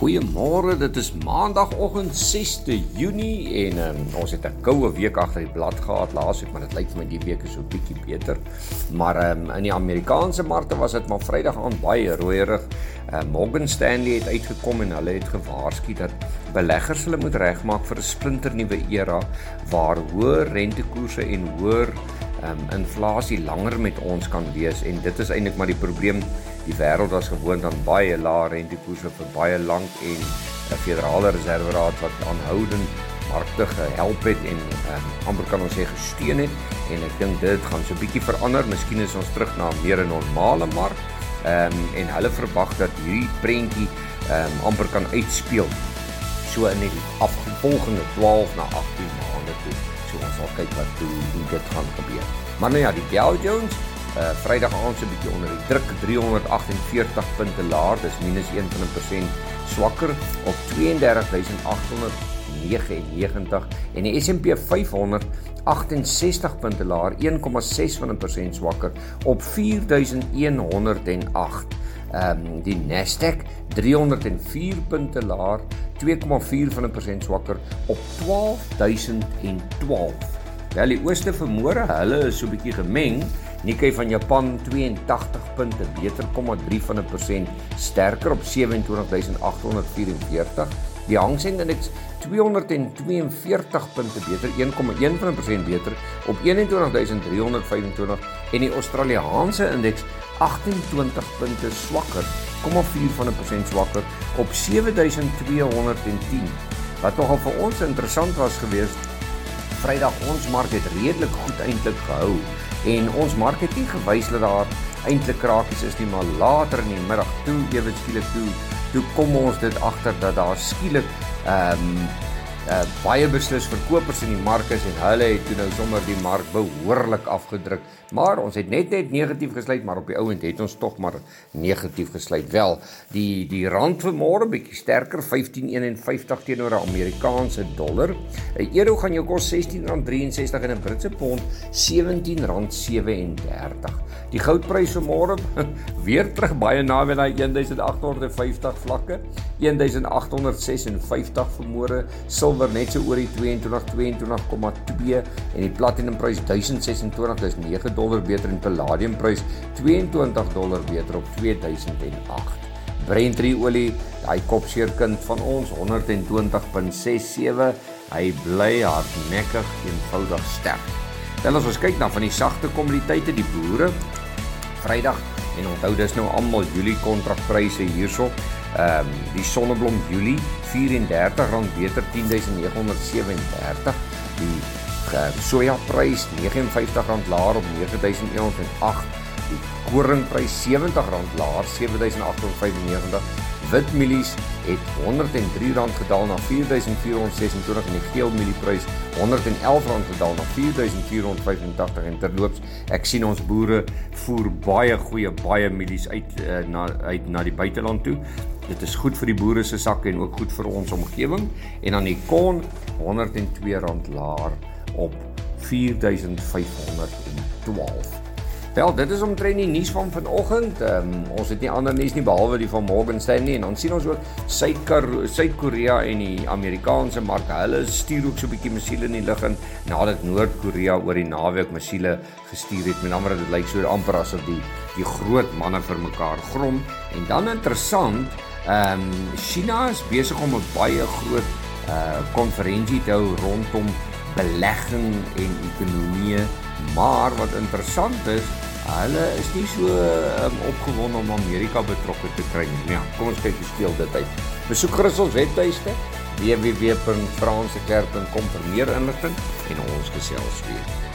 Goeiemôre, dit is Maandagoggend 6de Junie en um, ons het 'n koue week agter die blad gehad laasweek, maar dit lyk vir my die week is so bietjie beter. Maar um, in die Amerikaanse markte was dit maar Vrydag aan baie rooierig. Uh, Morgan Stanley het uitgekom en hulle het gewaarsku dat beleggers hulle moet regmaak vir 'n splinternuwe era waar hoë rentekoerse en hoër um, inflasie langer met ons kan wees en dit is eintlik maar die probleem die wêreld was gewoond aan baie lae rentekoerse vir baie lank en 'n federale reserveraad wat aanhoudend markte gehelp het en um, amper kan ons sê gesteun het. En ek dink dit gaan so 'n bietjie verander. Miskien is ons terug na 'n meer normale mark um, en hulle verwag dat hierdie prentjie um, amper kan uitspeel so in die afgevolgende 12 na 18 maande toe. So ons sal kyk wat hoe, hoe dit gaan gebeur. Maar nou ja, die Dow Jones uh Vrydag aand so 'n bietjie onder die druk 348 punte laer, dis minus 1% swakker op 32899 en die S&P 500 68 punte laer, 1,6% swakker op 4108. Ehm um, die Nasdaq 304 punte laer, 2,4% swakker op 12012. Wel die ooste vermoere, hulle is so bietjie gemeng. Nikkei van Japan 82 punte beter, 0,3 van 'n persent sterker op 27844. Die Hang Seng Indeks 242 punte beter, 1,1 van 'n persent beter op 21325 en die Australiese Indeks 28 punte swakker, 0,4 van 'n persent swakker op 7210. Wat nogal vir ons interessant was geweest, Vrydag ons mark het redelik goed eintlik gehou en ons mark het nie gewys dat daar eintlik krakies is nie, maar later in die middag toe ewe skielik toe toe kom ons dit agter dat daar skielik ehm um, uh, baie beslis verkopers in die mark is en hulle het toe nou sommer die mark behoorlik afgedruk. Maar ons het net net negatief gesluit, maar op die ouend het ons tog maar negatief gesluit. Wel, die die rand vanmôre bietjie sterker, 15.51 teenoor 'n Amerikaanse dollar. 'n Euro gaan jou kos R16.63 en 'n Britse pond R17.37. Die goudprys vanmôre weer terug baie naby daai 1850 vlakke. 1856 vanmôre silwer net so oor die 22 22,2 en die platinum prys 1026 dis 9 dollar beter en palladium prys 22 dollar beter op 2008 Brent olie daai kopseer kind van ons 120.67 hy bly hardnekkig eenvoudig sterk. Dan as ons kyk na van die sagte kommoditeite die boere Vrydag en onthou dis nou almal Julie kontrakpryse hierso Ehm um, die sonneblom Julie R34 beter 10937. Die uh, soja prys R59 laer op 9108. Die koringprys R70 laer 7895. Wit mielies het R103 gedaal na R4426 en die geel mielieprys R111 gedaal na R4485 en terloops ek sien ons boere voer baie goeie baie mielies uit uh, na uit na die buiteland toe. Dit is goed vir die boere se sakke en ook goed vir ons omgewing en dan die kon R102 laer op 4512. Wel, dit is omtrent die nuus van vanoggend. Ehm um, ons het nie ander nuus nie behalwe die van Morgan Stanley en dan sien ons ook Suid-Korea en die Amerikaanse mark. Hulle stuur ook so 'n bietjie missiele in die lug in nadat Noord-Korea oor die naweek missiele gestuur het. Met ander woorde, dit lyk so amper asof die die groot manne vir mekaar grom. En dan interessant, ehm um, China is besig om 'n baie groot uh konferensie te hou rondom belegging en ekonomie Maar wat interessant is, hulle is nie so um, opgewonde om Amerika betrokke te kry nie. Ja, kom ons kyk hoe speel dit uit. Besoek gerus ons webtuiste www.fransekerk.com vir meer inligting en ons gesels weer.